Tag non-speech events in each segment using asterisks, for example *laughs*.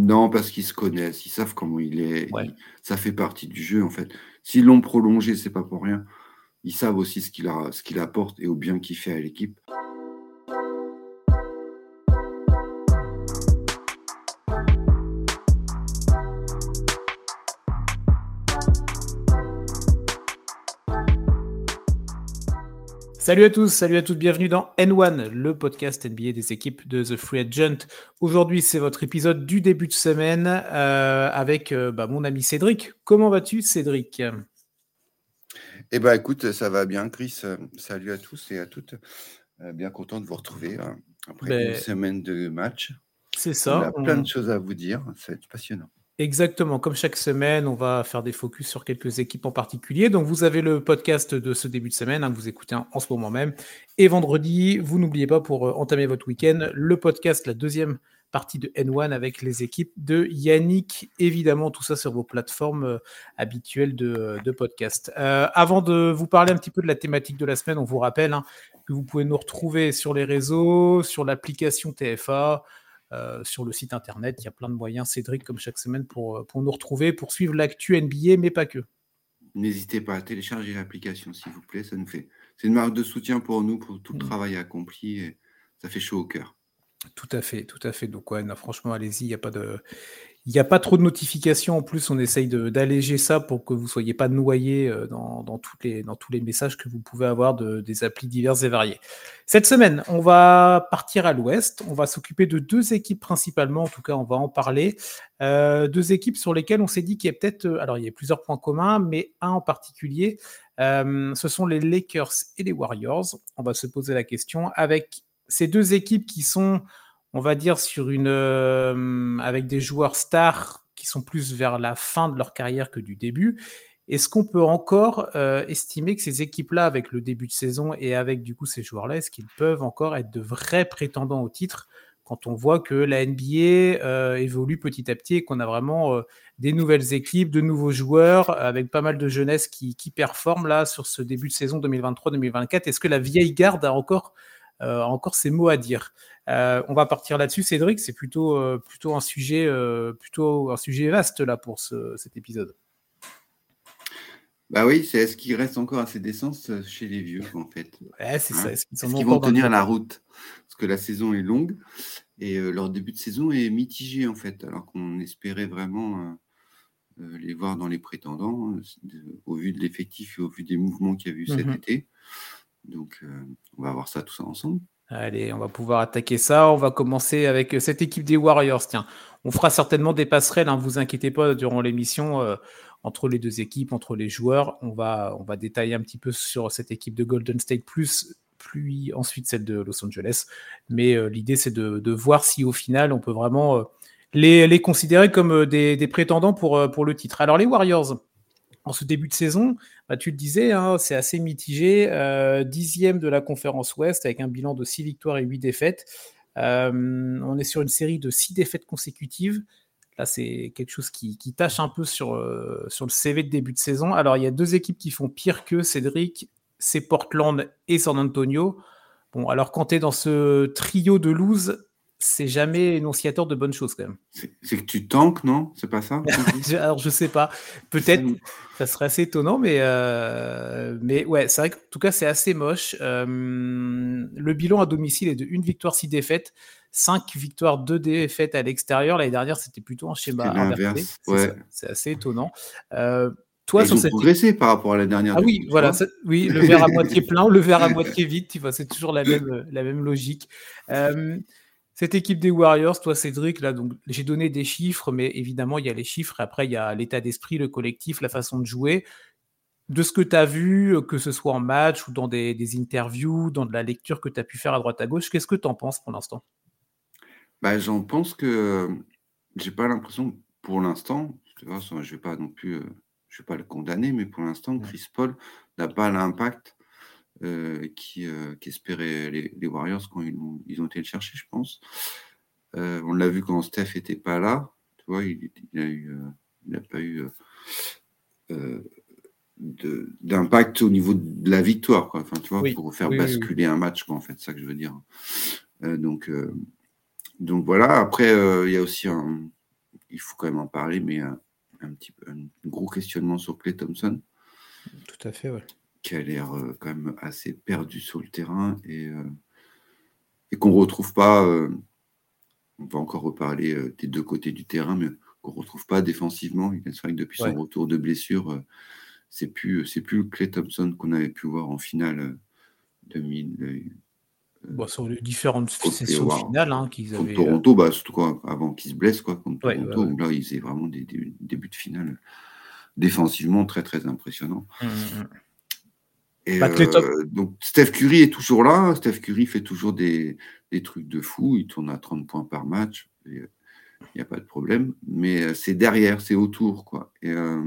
Non, parce qu'ils se connaissent, ils savent comment il est. ça fait partie du jeu, en fait. S'ils l'ont prolongé, c'est pas pour rien. Ils savent aussi ce qu'il qu'il apporte et au bien qu'il fait à l'équipe. Salut à tous, salut à toutes, bienvenue dans N1, le podcast NBA des équipes de The Free Agent. Aujourd'hui, c'est votre épisode du début de semaine euh, avec euh, bah, mon ami Cédric. Comment vas-tu, Cédric? Eh bien, écoute, ça va bien, Chris. Salut à tous et à toutes. Euh, bien content de vous retrouver après ben, une semaine de match. C'est ça. On a plein de choses à vous dire, ça va être passionnant. Exactement, comme chaque semaine, on va faire des focus sur quelques équipes en particulier. Donc vous avez le podcast de ce début de semaine hein, que vous écoutez en ce moment même. Et vendredi, vous n'oubliez pas pour euh, entamer votre week-end, le podcast, la deuxième partie de N1 avec les équipes de Yannick. Évidemment, tout ça sur vos plateformes euh, habituelles de, podcast. Euh, avant de vous parler un petit peu de la thématique de la semaine, on vous rappelle hein, que vous pouvez nous retrouver sur les réseaux, sur l'application TFA. Euh, sur le site internet. Il y a plein de moyens, Cédric, comme chaque semaine, pour, euh, pour nous retrouver, pour suivre l'actu NBA, mais pas que. N'hésitez pas à télécharger l'application, s'il vous plaît. Ça nous fait. C'est une marque de soutien pour nous, pour tout le mmh. travail accompli. Et ça fait chaud au cœur. Tout à fait, tout à fait. Donc, ouais, franchement, allez-y. Il n'y a pas de. Il n'y a pas trop de notifications. En plus, on essaye d'alléger ça pour que vous ne soyez pas noyé euh, dans, tous les messages que vous pouvez avoir de, des applis diverses et variées. Cette semaine, on va partir à l'ouest. On va s'occuper de deux équipes principalement. En tout cas, on va en parler. Euh, deux équipes sur lesquelles on s'est dit qu'il y a peut-être. Euh, alors, il y a plusieurs points communs, mais un en particulier. ce sont les Lakers et les Warriors. On va se poser la question avec ces deux équipes qui sont on va dire, sur une, euh, avec des joueurs stars qui sont plus vers la fin de leur carrière que du début. Est-ce qu'on peut encore euh, estimer que ces équipes-là, avec le début de saison et avec du coup ces joueurs-là, est-ce qu'ils peuvent encore être de vrais prétendants au titre quand on voit que la NBA euh, évolue petit à petit et qu'on a vraiment des nouvelles équipes, de nouveaux joueurs, avec pas mal de jeunesse qui, qui performent là sur ce début de saison 2023-2024 Est-ce que la vieille garde a encore euh, encore ces mots à dire. Euh, on va partir là-dessus, Cédric. C'est plutôt, euh, plutôt, un sujet, plutôt un sujet vaste là pour cet épisode. Bah oui, c'est est-ce qu'il reste encore assez d'essence chez les vieux en fait? Ouais, c'est ça. Est-ce qu'ils vont tenir la route? Parce que la saison est longue et leur début de saison est mitigé en fait, alors qu'on espérait vraiment les voir dans les prétendants au vu de l'effectif et au vu des mouvements qu'il y a eu cet mmh été. Donc, euh, on va voir ça tout ça ensemble. Allez, on va pouvoir attaquer ça. On va commencer avec euh, cette équipe des Warriors. Tiens, on fera certainement des passerelles, ne hein, vous inquiétez pas, durant l'émission, euh, entre les deux équipes, entre les joueurs. On va, détailler un petit peu sur cette équipe de Golden State, plus, ensuite celle de Los Angeles. Mais l'idée, c'est de, voir si au final, on peut vraiment les, considérer comme des, des, prétendants pour, pour le titre. Alors, les Warriors, en ce début de saison, bah, tu le disais, hein, c'est assez mitigé. Euh, dixième de la conférence Ouest avec un bilan de six victoires et huit défaites. Euh, on est sur une série de six défaites consécutives. Là, c'est quelque chose qui, tâche un peu sur, euh, sur le CV de début de saison. Alors, il y a deux équipes qui font pire que Cédric, c'est Portland et San Antonio. Bon, alors quand tu es dans ce trio de lose, c'est jamais énonciateur de bonnes choses quand même. C'est que tu tankes, non? C'est pas ça? *laughs* Alors je sais pas. Peut-être, ça serait assez étonnant, mais euh, mais ouais, c'est vrai qu'en tout cas c'est assez moche. Euh, le bilan à domicile est de une victoire, six défaites, cinq victoires, deux défaites à l'extérieur. L'année dernière c'était plutôt un schéma inversé. C'est assez étonnant. Euh, toi, Ils ont progressé par rapport à la dernière. Ah oui, voilà, oui, le verre à moitié *laughs* plein, le verre à moitié vide, tu vois, c'est toujours la même, la même logique. Cette équipe des Warriors, toi Cédric, là, donc j'ai donné des chiffres, mais évidemment, il y a les chiffres. Après, il y a l'état d'esprit, le collectif, la façon de jouer. De ce que tu as vu, que ce soit en match ou dans des, interviews, dans de la lecture que tu as pu faire à droite à gauche, qu'est-ce que tu en penses pour l'instant? Bah, J'en pense que j'ai pas l'impression, pour l'instant, je ne vais pas non plus, euh, je vais pas le condamner, mais pour l'instant, Chris Paul n'a pas l'impact euh, qui, euh, qui, espérait les, Warriors quand ils ont, ils ont, été le chercher, je pense. Euh, on l'a vu quand Steph n'était pas là. Tu vois, il n'a pas eu d'impact au niveau de la victoire, quoi. Enfin, tu vois, pour faire basculer un match, quoi, en fait, c'est ça que je veux dire. donc, donc voilà. Après, il y a aussi un, il faut quand même en parler, mais un, petit un gros questionnement sur Clay Thompson. Tout à fait, ouais. Qui a l'air quand même assez perdu sur le terrain et, et qu'on ne retrouve pas. on va encore reparler des deux côtés du terrain, mais qu'on ne retrouve pas défensivement. C'est vrai que depuis son retour de blessure, c'est plus, c'est plus le Clay Thompson qu'on avait pu voir en finale 2000. Bon, sur les différentes sessions finales hein, qu'ils avaient. Toronto, bah, surtout quoi, avant qu'ils se blessent, quoi, contre Toronto, là, ils faisaient vraiment des, débuts de finale défensivement très, très impressionnants. Mmh, mmh, mmh. Et bah, euh, donc, Steph Curry est toujours là. Steph Curry fait toujours des, des trucs de fou. Il tourne à 30 points par match. Il n'y a pas de problème. Mais euh, c'est derrière, c'est autour. Quoi. Et, euh,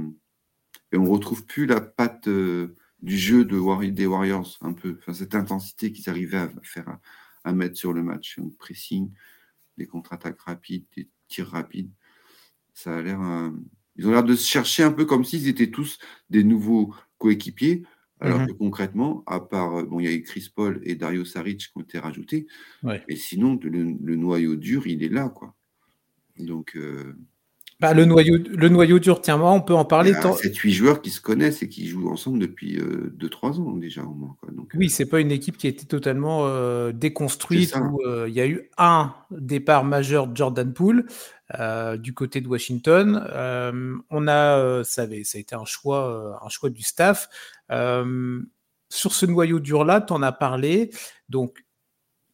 et on ne retrouve plus la patte du jeu de des Warriors, un peu. Enfin, cette intensité qu'ils arrivaient à faire, à, mettre sur le match. Un pressing, des contre-attaques rapides, des tirs rapides. Ça a l'air. Euh, ils ont l'air de se chercher un peu comme s'ils étaient tous des nouveaux coéquipiers. Alors mhm. que concrètement, à part, euh, bon, il y a eu Chris Paul et Dario Saric qui ont été rajoutés. Et sinon, le, noyau dur, il est là, quoi. Donc, euh, bah, le, noyau, le noyau dur, tiens, moi, on peut en parler. A 7-8 joueurs qui se connaissent et qui jouent ensemble depuis 2-3 euh, ans déjà au moins. Donc, oui, euh, c'est pas une équipe qui a été totalement euh, déconstruite où il y a eu un départ majeur de Jordan Poole du côté de Washington. on a, ça, avait, ça a été un choix, un choix du staff. sur ce noyau dur-là, tu en as parlé. Donc,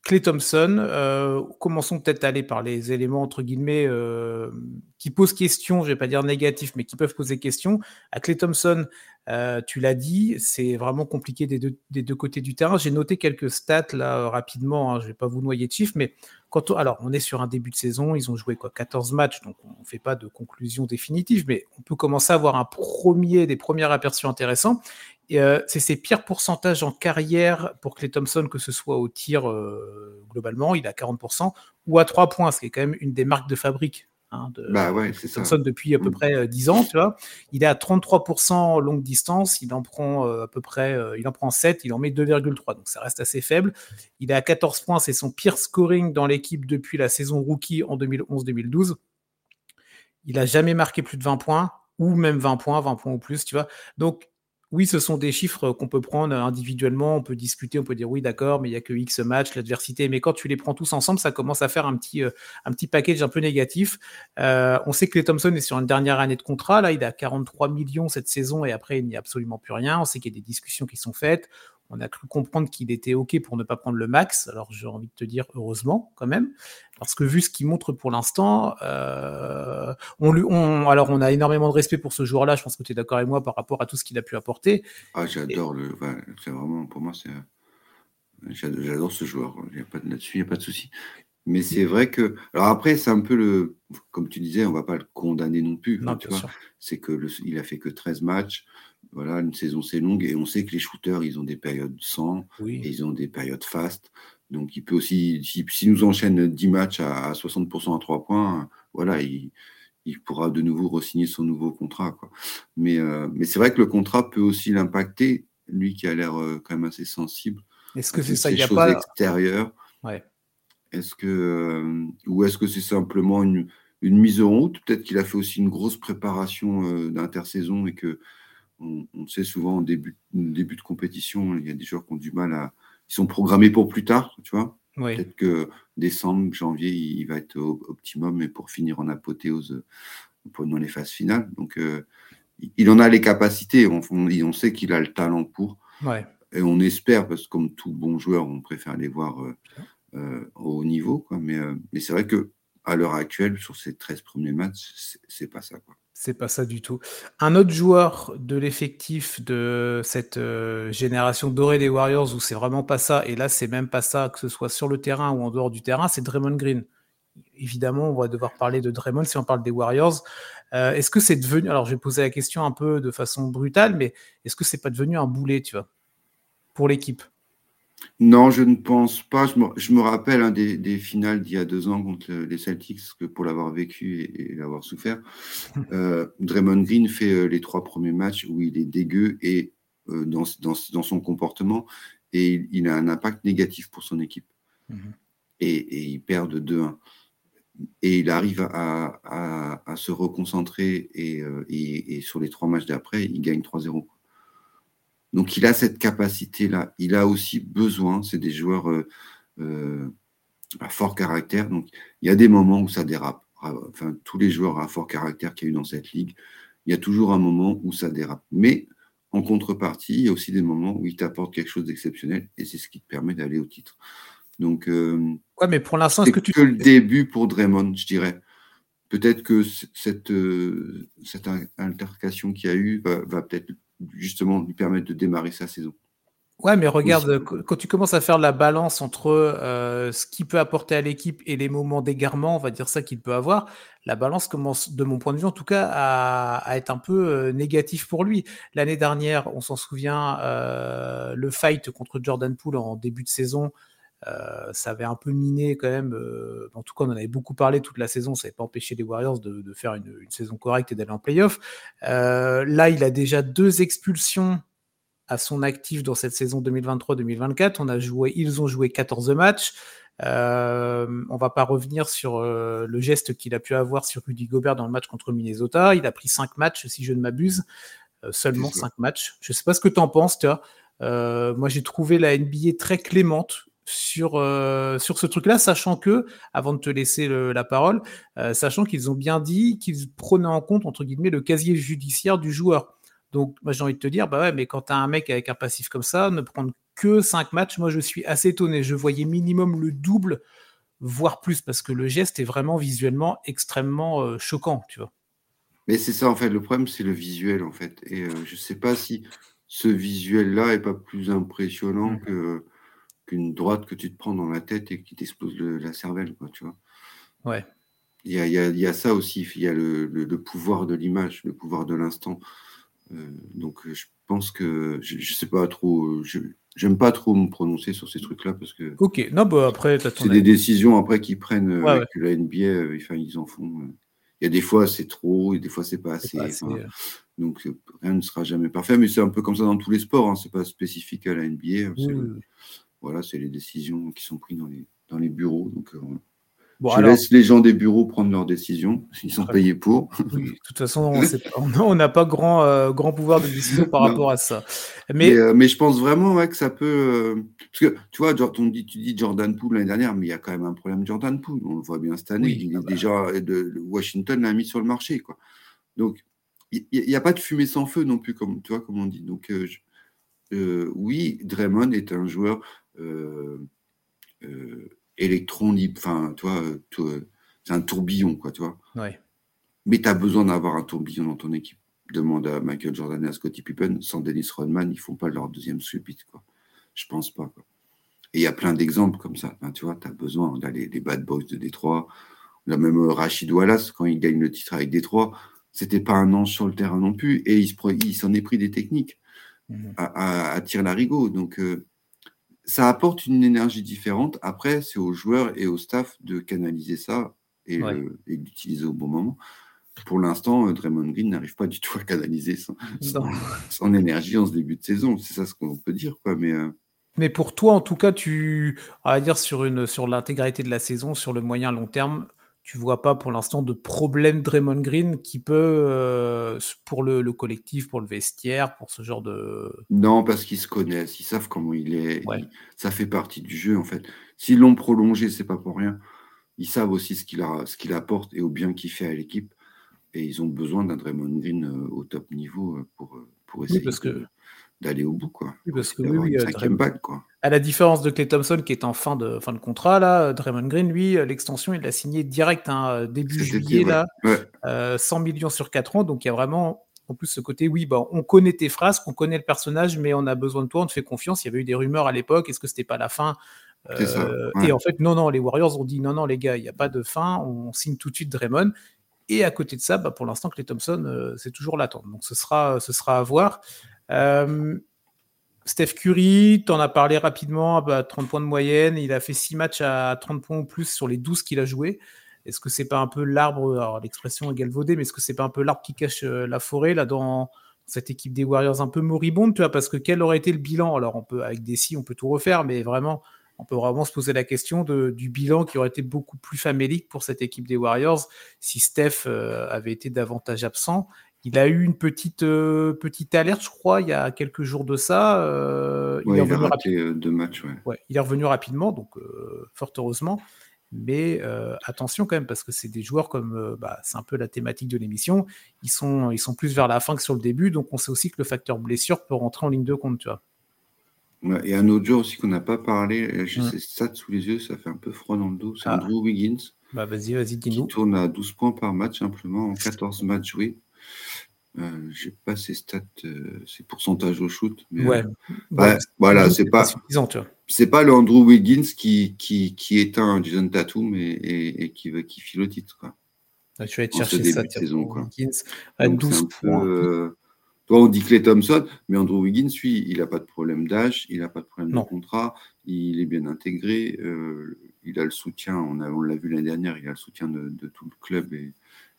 Clay Thompson, euh, commençons peut-être à aller par les éléments entre guillemets euh, qui posent question, je vais pas dire négatif, mais qui peuvent poser question. À Clay Thompson, euh, tu l'as dit, c'est vraiment compliqué des deux, côtés du terrain. J'ai noté quelques stats là rapidement, hein, je vais pas vous noyer de chiffres, mais quand on, alors on est sur un début de saison, ils ont joué quoi 14 matchs, donc on ne fait pas de conclusion définitive, mais on peut commencer à avoir un premier, des premiers aperçus intéressants. Euh, c'est ses pires pourcentages en carrière pour Clay Thompson, que ce soit au tir euh, globalement, il a 40%, ou à 3 points, ce qui est quand même une des marques de fabrique hein, de bah ouais, depuis à peu mm. près 10 euh, ans. Tu vois. Il est à 33% longue distance, il en prend à peu près, il en prend 7, il en met 2,3%, donc ça reste assez faible. Il est à 14 points, c'est son pire scoring dans l'équipe depuis la saison rookie en 2011-2012. Il a jamais marqué plus de 20 points, ou même 20 points, 20 points ou plus, tu vois. Donc, oui, ce sont des chiffres qu'on peut prendre individuellement, on peut discuter, on peut dire oui, d'accord, mais il n'y a que X match, l'adversité. Mais quand tu les prends tous ensemble, ça commence à faire un petit, euh, package un peu négatif. Euh, on sait que les Thompson est sur une dernière année de contrat. Là, il a 43 millions cette saison et après, il n'y a absolument plus rien. On sait qu'il y a des discussions qui sont faites on a cru comprendre qu'il était OK pour ne pas prendre le max. Alors j'ai envie de te dire heureusement quand même, parce que vu ce qu'il montre pour l'instant, euh, on, on, alors on a énormément de respect pour ce joueur-là. Je pense que tu es d'accord avec moi par rapport à tout ce qu'il a pu apporter. Ah, j'adore le. c'est vraiment pour moi c'est. J'adore ce joueur. Il n'y a pas là-dessus, il n'y a pas de souci. Mais c'est vrai que. Alors après, c'est un peu le. Comme tu disais, on ne va pas le condamner non plus. Non, c'est que le, il a fait que 13 matchs. Voilà, une saison c'est longue et on sait que les shooters, ils ont des périodes sans et ils ont des périodes fast. Donc il peut aussi, s'il nous enchaîne 10 matchs à, 60% à 3 points, voilà, il, pourra de nouveau re-signer son nouveau contrat. Quoi. Mais, euh, mais c'est vrai que le contrat peut aussi l'impacter, lui qui a l'air euh, quand même assez sensible. Est-ce que c'est ça? Il y a pas extérieures. Ouais. Est-ce que euh, ou est-ce que c'est simplement une, une, mise en route? Peut-être qu'il a fait aussi une grosse préparation d'intersaison et que on, sait souvent en début, début de compétition, il y a des joueurs qui ont du mal à. Ils sont programmés pour plus tard, tu vois. Peut-être que décembre, janvier, il, va être au optimum, mais pour finir en apothéose pendant les phases finales. Donc, euh, il en a les capacités. On, on, sait qu'il a le talent pour. Et on espère, parce que comme tout bon joueur, on préfère les voir euh, euh, au haut niveau. Quoi. Mais, mais c'est vrai que à l'heure actuelle, sur ces 13 premiers matchs, c'est pas ça. Quoi. C'est pas ça du tout. Un autre joueur de l'effectif de cette euh, génération dorée des Warriors où c'est vraiment pas ça, et là c'est même pas ça, que ce soit sur le terrain ou en dehors du terrain, c'est Draymond Green. Évidemment, on va devoir parler de Draymond si on parle des Warriors. Euh, est-ce que c'est devenu, alors je vais poser la question un peu de façon brutale, mais est-ce que c'est pas devenu un boulet, tu vois, pour l'équipe? Non, je ne pense pas. Je me, rappelle hein, des, finales d'il y a deux ans contre les Celtics, que pour l'avoir vécu et, l'avoir souffert, *laughs* euh, Draymond Green fait euh, les trois premiers matchs où il est dégueu et euh, dans, son comportement et il, a un impact négatif pour son équipe. Mhm. et, il perd de 2-1. et il arrive à, se reconcentrer et, sur les trois matchs d'après, il gagne 3-0. Donc il a cette capacité-là. Il a aussi besoin, c'est des joueurs euh, euh, à fort caractère. Donc il y a des moments où ça dérape. Enfin, tous les joueurs à fort caractère qu'il y a eu dans cette ligue, il y a toujours un moment où ça dérape. Mais en contrepartie, il y a aussi des moments où il t'apporte quelque chose d'exceptionnel et c'est ce qui te permet d'aller au titre. Donc, Ouais, mais pour l'instant, est-ce que tu. que le début pour Draymond, je dirais. Peut-être que cette, euh, cette altercation qu'il y a eu va, peut-être justement lui permettre de démarrer sa saison. Ouais, mais regarde, quand tu commences à faire la balance entre euh, ce qu'il peut apporter à l'équipe et les moments d'égarement, on va dire ça qu'il peut avoir, la balance commence, de mon point de vue en tout cas, à, être un peu euh, négatif pour lui. L'année dernière, on s'en souvient, le fight contre Jordan Poole en début de saison, euh, ça avait un peu miné quand même. Euh, en tout cas, on en avait beaucoup parlé toute la saison. Ça n'avait pas empêché les Warriors de, faire une, saison correcte et d'aller en playoff. Euh, là, il a déjà deux expulsions à son actif dans cette saison 2023-2024. On a joué, ils ont joué 14 matchs. on va pas revenir sur le geste qu'il a pu avoir sur Rudy Gobert dans le match contre Minnesota. Il a pris 5 matchs, si je ne m'abuse. seulement 5 matchs. Je sais pas ce que tu en penses, toi. moi, j'ai trouvé la NBA très clémente sur, euh, sur ce truc-là, sachant que, avant de te laisser la parole, euh, sachant qu'ils ont bien dit qu'ils prenaient en compte, entre guillemets, le casier judiciaire du joueur. Donc, moi, j'ai envie de te dire, bah ouais, mais quand tu as un mec avec un passif comme ça, ne prendre que 5 matchs, moi, je suis assez étonné. Je voyais minimum le double, voire plus, parce que le geste est vraiment visuellement extrêmement euh, choquant, tu vois. Mais c'est ça, en fait, le problème, c'est le visuel, en fait. Et je sais pas si ce visuel-là est pas plus impressionnant mmh. que qu'une droite que tu te prends dans la tête et qui t'explose la cervelle, quoi, tu vois. Ouais. Il y a, y a, ça aussi, il y a le, pouvoir de l'image, le pouvoir de l'instant. Euh, donc je pense que je, je sais pas trop, je j'aime pas trop me prononcer sur ces trucs-là parce que. Ok, non, bah après, c'est des décisions après qu'ils prennent euh, avec la NBA, euh, enfin ils en font. Il y a des fois c'est trop et des fois c'est pas assez. donc rien ne sera jamais parfait, mais c'est un peu comme ça dans tous les sports. Hein, c'est pas spécifique à la NBA. Hein, voilà, c'est les décisions qui sont prises dans les, dans les bureaux. Donc, euh, je laisse les gens des bureaux prendre leurs décisions. Ils sont payés pour. de *laughs* toute façon, on n'a pas grand, euh, grand pouvoir de décision par *laughs* rapport à ça. Mais, mais, euh, je pense vraiment que ça peut. parce que tu vois, tu dis Jordan Poole l'année dernière, mais il y a quand même un problème Jordan Poole. On le voit bien cette année. il est ah bah. déjà. De, Washington l'a mis sur le marché. Quoi. Donc, il n'y a pas de fumée sans feu non plus, comme, tu vois, comme on dit. Donc, oui, Draymond est un joueur euh, euh, électron libre, enfin, toi, c'est un tourbillon, quoi, tu vois. Mais tu as besoin d'avoir un tourbillon dans ton équipe. Demande à Michael Jordan et à Scottie Pippen, sans Dennis Rodman, ils font pas leur deuxième suite, quoi. Je pense pas, Et il y a plein d'exemples comme ça. tu vois, tu as besoin d'aller les Bad Boys de Détroit. La même Rachid Wallace, quand il gagne le titre avec Détroit, c'était pas un ange sur le terrain non plus. Et il s'en est pris des techniques mhm. à, à, la Larigot. Donc, euh, ça apporte une énergie différente. Après, c'est aux joueurs et au staff de canaliser ça et, d'utiliser au bon moment. Pour l'instant, euh, Draymond Green n'arrive pas du tout à canaliser son, énergie en ce début de saison. C'est ça ce qu'on peut dire. Quoi. Mais, euh, mais pour toi, en tout cas, tu, on va dire sur, une, sur l'intégralité de la saison, sur le moyen long terme, tu vois pas pour l'instant de problème Draymond Green qui peut, euh, pour le, collectif, pour le vestiaire, pour ce genre de. Non, parce qu'ils se connaissent, ils savent comment il est. ça fait partie du jeu, en fait. S'ils l'ont prolongé, c'est pas pour rien. Ils savent aussi ce qu'il, a, ce qu'il apporte et au bien qu'il fait à l'équipe. Et ils ont besoin d'un Draymond Green euh, au top niveau euh, pour, pour essayer que... d'aller au bout. Quoi. parce que oui, quoi. À la différence de Clay Thompson qui est en fin de, fin de contrat, là, Draymond Green, lui, l'extension, il l'a signé direct hein, début juillet, là, 100 euh, millions sur 4 ans. Donc il y a vraiment en plus ce côté, oui, bah, on connaît tes phrases, on connaît le personnage, mais on a besoin de toi, on te fait confiance. Il y avait eu des rumeurs à l'époque, est-ce que c'était pas la fin euh, Et en fait, non, non, les Warriors ont dit non, non, les gars, il n'y a pas de fin, on signe tout de suite Draymond. Et à côté de ça, bah, pour l'instant, Clay Thompson, euh, c'est toujours l'attente. Donc ce sera, ce sera à voir. Steph Curry, tu en as parlé rapidement, 30 bah, points de moyenne. Il a fait 6 matchs à 30 points ou plus sur les 12 qu'il a joué. Est-ce que c'est pas un peu l'arbre, alors l'expression est galvaudée, mais est-ce que c'est pas un peu l'arbre qui cache euh, la forêt là dans cette équipe des Warriors un peu moribonde, tu parce que quel aurait été le bilan? Alors on peut avec des si, on peut tout refaire, mais vraiment on peut vraiment se poser la question du bilan qui aurait été beaucoup plus famélique pour cette équipe des Warriors si Steph euh, avait été davantage absent. Il a eu une petite, euh, petite alerte, je crois, il y a quelques jours de ça. il, est revenu a raté deux matchs. Ouais. il est revenu rapidement, donc fort heureusement. Mais attention quand même, parce que c'est des joueurs comme, bah, c'est un peu la thématique de l'émission, ils sont, ils sont plus vers la fin que sur le début, donc on sait aussi que le facteur blessure peut rentrer en ligne de compte, tu vois. et un autre joueur aussi qu'on n'a pas parlé, j'ai mmh. ces sous les yeux, ça fait un peu froid dans le dos, c'est ah. Andrew Wiggins. Bah vas-y, vas-y, dis-nous. Qui tourne à 12 points par match simplement en 14 matchs joués. Euh, j'ai pas ses stats, euh, ses pourcentages au shoot. Mais, ouais. Euh, bah, voilà, c'est pas. C'est pas le Andrew Wiggins qui, qui, qui éteint Jason Tatum et, et, et, qui, qui file au titre. Quoi. Ah, tu vas être chercher ça, saison, quoi. Wiggins à 12 points. Peu, toi, on dit Clay Thompson, mais Andrew Wiggins, lui, il n'a pas de problème d'âge, il n'a pas de problème de contrat, il est bien intégré, euh, il a le soutien, on, on l'a vu l'année dernière, il a le soutien de, de, tout le club et,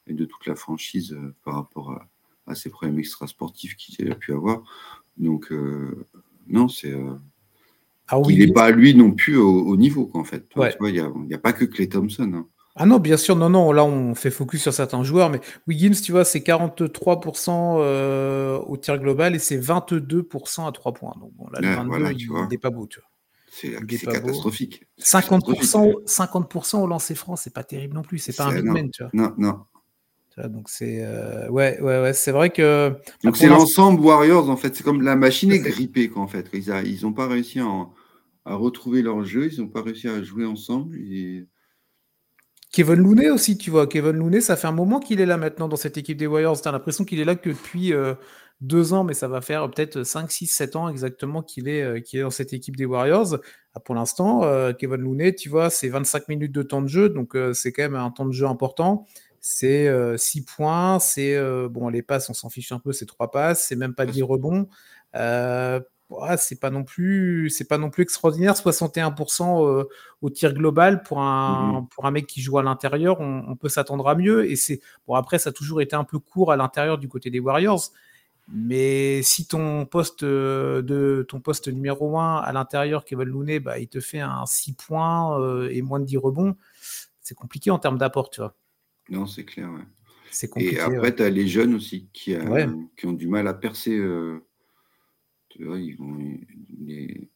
et de toute la franchise euh, par rapport à, à ces problèmes extrasportifs qu'il a pu avoir. Donc, euh, non, c'est. Euh, ah il n'est pas lui non plus au, niveau, en fait. il n'y a, pas que Clay Thompson. Hein. Ah non, bien sûr, non, non, là on fait focus sur certains joueurs, mais Wiggins, tu vois, c'est 43% euh, au tir global et c'est 22% à 3 points. Donc bon, là, le 22, il n'est pas beau, tu vois. C'est catastrophique. 50%, 50% au lancer franc, c'est pas terrible non plus, c'est pas un big man, tu vois. Non, non, donc c'est euh, ouais, ouais, ouais, c'est vrai que. Donc c'est l'ensemble Warriors en fait. C'est comme la machine est grippée quoi en fait. Ils n'ont pas réussi à, retrouver leur jeu. Ils n'ont pas réussi à jouer ensemble. Kevin Looney aussi, tu vois. Kevin Looney, ça fait un moment qu'il est là maintenant dans cette équipe des Warriors. T'as l'impression qu'il est là que depuis euh, deux ans, mais ça va faire peut-être 5, 6, 7 ans exactement qu'il est, euh, est dans cette équipe des Warriors. Ah, pour l'instant, Kevin Looney, tu vois, c'est 25 minutes de temps de jeu, donc c'est quand même un temps de jeu important c'est 6 points, c'est bon les passes, on s'en fiche un peu, c'est 3 passes, c'est même pas 10 rebonds. c'est pas non plus c'est pas non plus extraordinaire 61% au tir global pour un mmh pour un mec qui joue à l'intérieur on, peut s'attendre à mieux et c'est bon après ça a toujours été un peu court à l'intérieur du côté des Warriors mais si ton poste de ton poste numéro 1 à l'intérieur Kevin Looney bah, il te fait un 6 points et moins de 10 rebonds c'est compliqué en termes d'apport tu vois non, c'est clair. Ouais. C'est compliqué. Et après, tu as les jeunes aussi qui, qui, ont du mal à percer. Euh, tu vois, ils vont, les,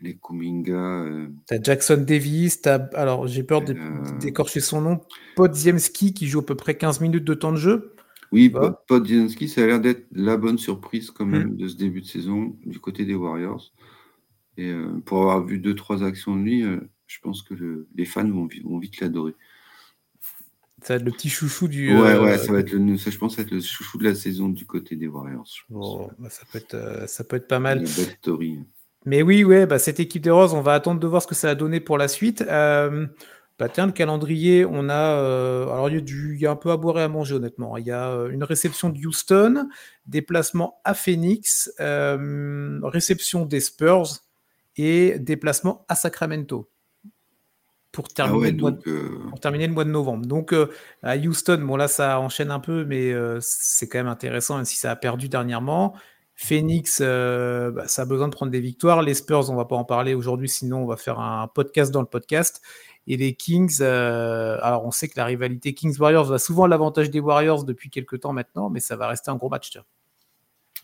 les Kuminga. Euh, tu as Jackson Davis, as, alors j'ai peur euh, d'écorcher son nom, Podziemski qui joue à peu près 15 minutes de temps de jeu. Oui, Podziemski, ça a l'air d'être la bonne surprise quand même mmh. de ce début de saison du côté des Warriors. Et pour avoir vu deux, trois actions de lui, je pense que le, les fans vont, vont vite l'adorer. Ça va être le petit chouchou du. Ouais, ouais, euh, ça va être le, ça, je pense, ça va être le chouchou de la saison du côté des Warriors. Bah, ça, peut être, euh, ça peut être pas mal. story. Mais oui, ouais, bah, cette équipe des Roses, on va attendre de voir ce que ça a donné pour la suite. Euh, bah, tiens, le calendrier, on a. alors, il y, a du, il y, a un peu à boire et à manger, honnêtement. Il y a une réception de Houston, déplacement à Phoenix, réception des Spurs et déplacement à Sacramento pour ah terminer, le, mois de, euh, pour terminer le mois de novembre. Donc euh, à Houston, bon là ça enchaîne un peu, mais euh, c'est quand même intéressant, même si ça a perdu dernièrement. Phoenix, bah, ça a besoin de prendre des victoires. Les Spurs, on va pas en parler aujourd'hui, sinon on va faire un podcast dans le podcast. Et les Kings, alors on sait que la rivalité Kings-Warriors va souvent à l'avantage des Warriors depuis quelques temps maintenant, mais ça va rester un gros match. Tiens.